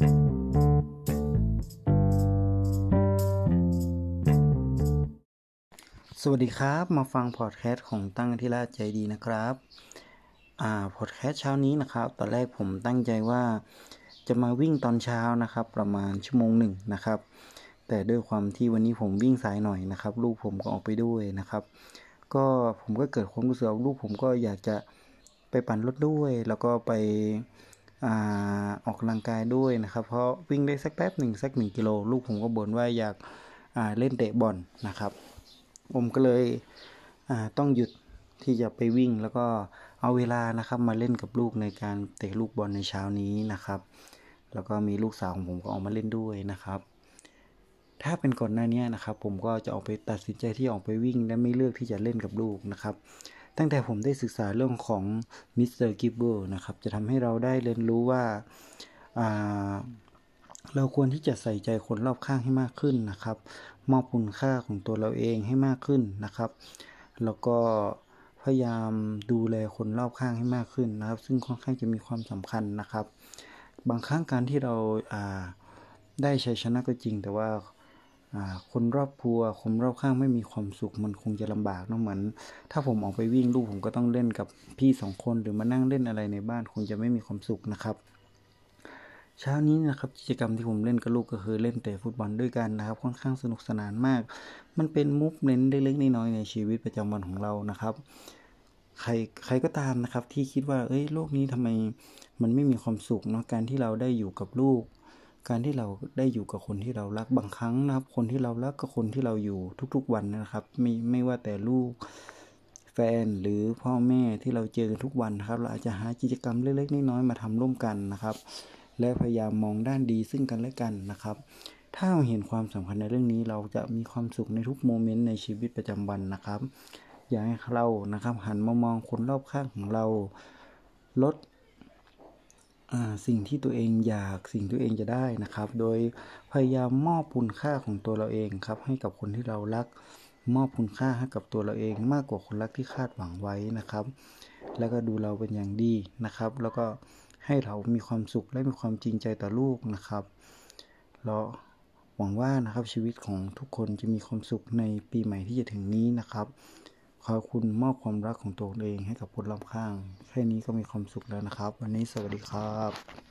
สวัสดีครับมาฟังพอดแคสต์ของตั้งที่ราใจดีนะครับอ่าพอดแคสต์เช้านี้นะครับ ตอนแรกผมตั้งใจว่าจะมาวิ่งตอนเช้านะครับ ประมาณชั่วโมงหนึ่งนะครับ แต่ด้วยความที่วันนี้ผมวิ่งสายหน่อยนะครับ ลูกผมก็ออกไปด้วยนะครับ ก็ผมก็เกิดความรู้สึกลูกผมก็อยากจะไปปั่นรถด้วย แล้วก็ไป ออกกำลังกายด้วยนะครับ เพราะวิ่งได้สักแป๊บหนึ่งสักหนึ่งกิโล ลูกผมก็บ่นว่าอยากาเล่นเตะบอลนะครับผมก็เลยต้องหยุดที่จะไปวิ่งแล้วก็เอาเวลานะครับมาเล่นกับลูกในการเตะลูกบอลในเช้านี้นะครับ แล้วก็มีลูกสาวของผมก็ออกมาเล่นด้วยนะครับ ถ้าเป็นก่อนหน้านี้นะครับ ผมก็จะออกไปตัดสินใจที่ออกไปวิ่ง และไม่เลือกที่จะเล่นกับลูกนะครับ ตั้งแต่ผมได้ศึกษาเรื่องของมิสเตอร์กิบเบอร์นะครับ จะทำให้เราได้เรียนรู้ว่าเราควรที่จะใส่ใจคนรอบข้างให้มากขึ้นนะครับ มอบคุณค่าของตัวเราเองให้มากขึ้นนะครับ แล้วก็พยายามดูแลคนรอบข้างให้มากขึ้นนะครับ ซึ่งค่อนข้างจะมีความสำคัญนะครับ บางครั้งการที่เราได้ชัยชนะก็จริง แต่ว่า คนรอบครัวคนรอบข้างไม่มีความสุขมันคงจะลำบากเนาะเหมือนถ้าผมออกไปวิ่งลูกผมก็ต้องเล่นกับพี่สองคนหรือมานั่งเล่นอะไรในบ้านคงจะไม่มีความสุขนะครับ เช้านี้นะครับกิจกรรมที่ผมเล่นกับลูกก็คือเล่นเตะฟุตบอลด้วยกันนะครับ ค่อนข้างสนุกสนานมาก มันเป็นมุกเน้นเล็กๆน้อยๆในชีวิตประจำวันของเรานะครับ ใครใครก็ตามนะครับที่คิดว่าเอ้ยโลกนี้ทำไมมันไม่มีความสุขเนาะการที่เราได้อยู่กับลูก การที่เราได้อยู่กับคนที่เรารักบางครั้งนะครับ คนที่เรารักกับคนที่เราอยู่ทุกๆวันนะครับ ไม่ไม่ว่าแต่ลูกแฟนหรือพ่อแม่ที่เราเจอทุกวันครับ เราอาจจะหากิจกรรมเล็กๆน้อยๆมาทำร่วมกันนะครับ และพยายามมองด้านดีซึ่งกันและกันนะครับ ถ้าเราเห็นความสำคัญในเรื่องนี้ เราจะมีความสุขในทุกโมเมนต์ในชีวิตประจำวันนะครับ อยากให้เรานะครับ หันมามองคนรอบข้างของเรา ลด สิ่งที่ตัวเองอยากสิ่งที่ตัวเองจะได้นะครับ โดยพยายามมอบคุณค่าของตัวเราเองครับ ให้กับคนที่เรารัก มอบคุณค่าให้กับตัวเราเอง มากกว่าคนรักที่คาดหวังไว้นะครับ แล้วก็ดูเราเป็นอย่างดีนะครับ แล้วก็ให้เรามีความสุขและมีความจริงใจต่อลูกนะครับแล้วหวังว่านะครับชีวิตของทุกคนจะมีความสุขในปีใหม่ที่จะถึงนี้นะครับ ขอคุณมอบความรักของตัวเองให้กับคนรอบข้าง แค่นี้ก็มีความสุขแล้วนะครับ วันนี้สวัสดีครับ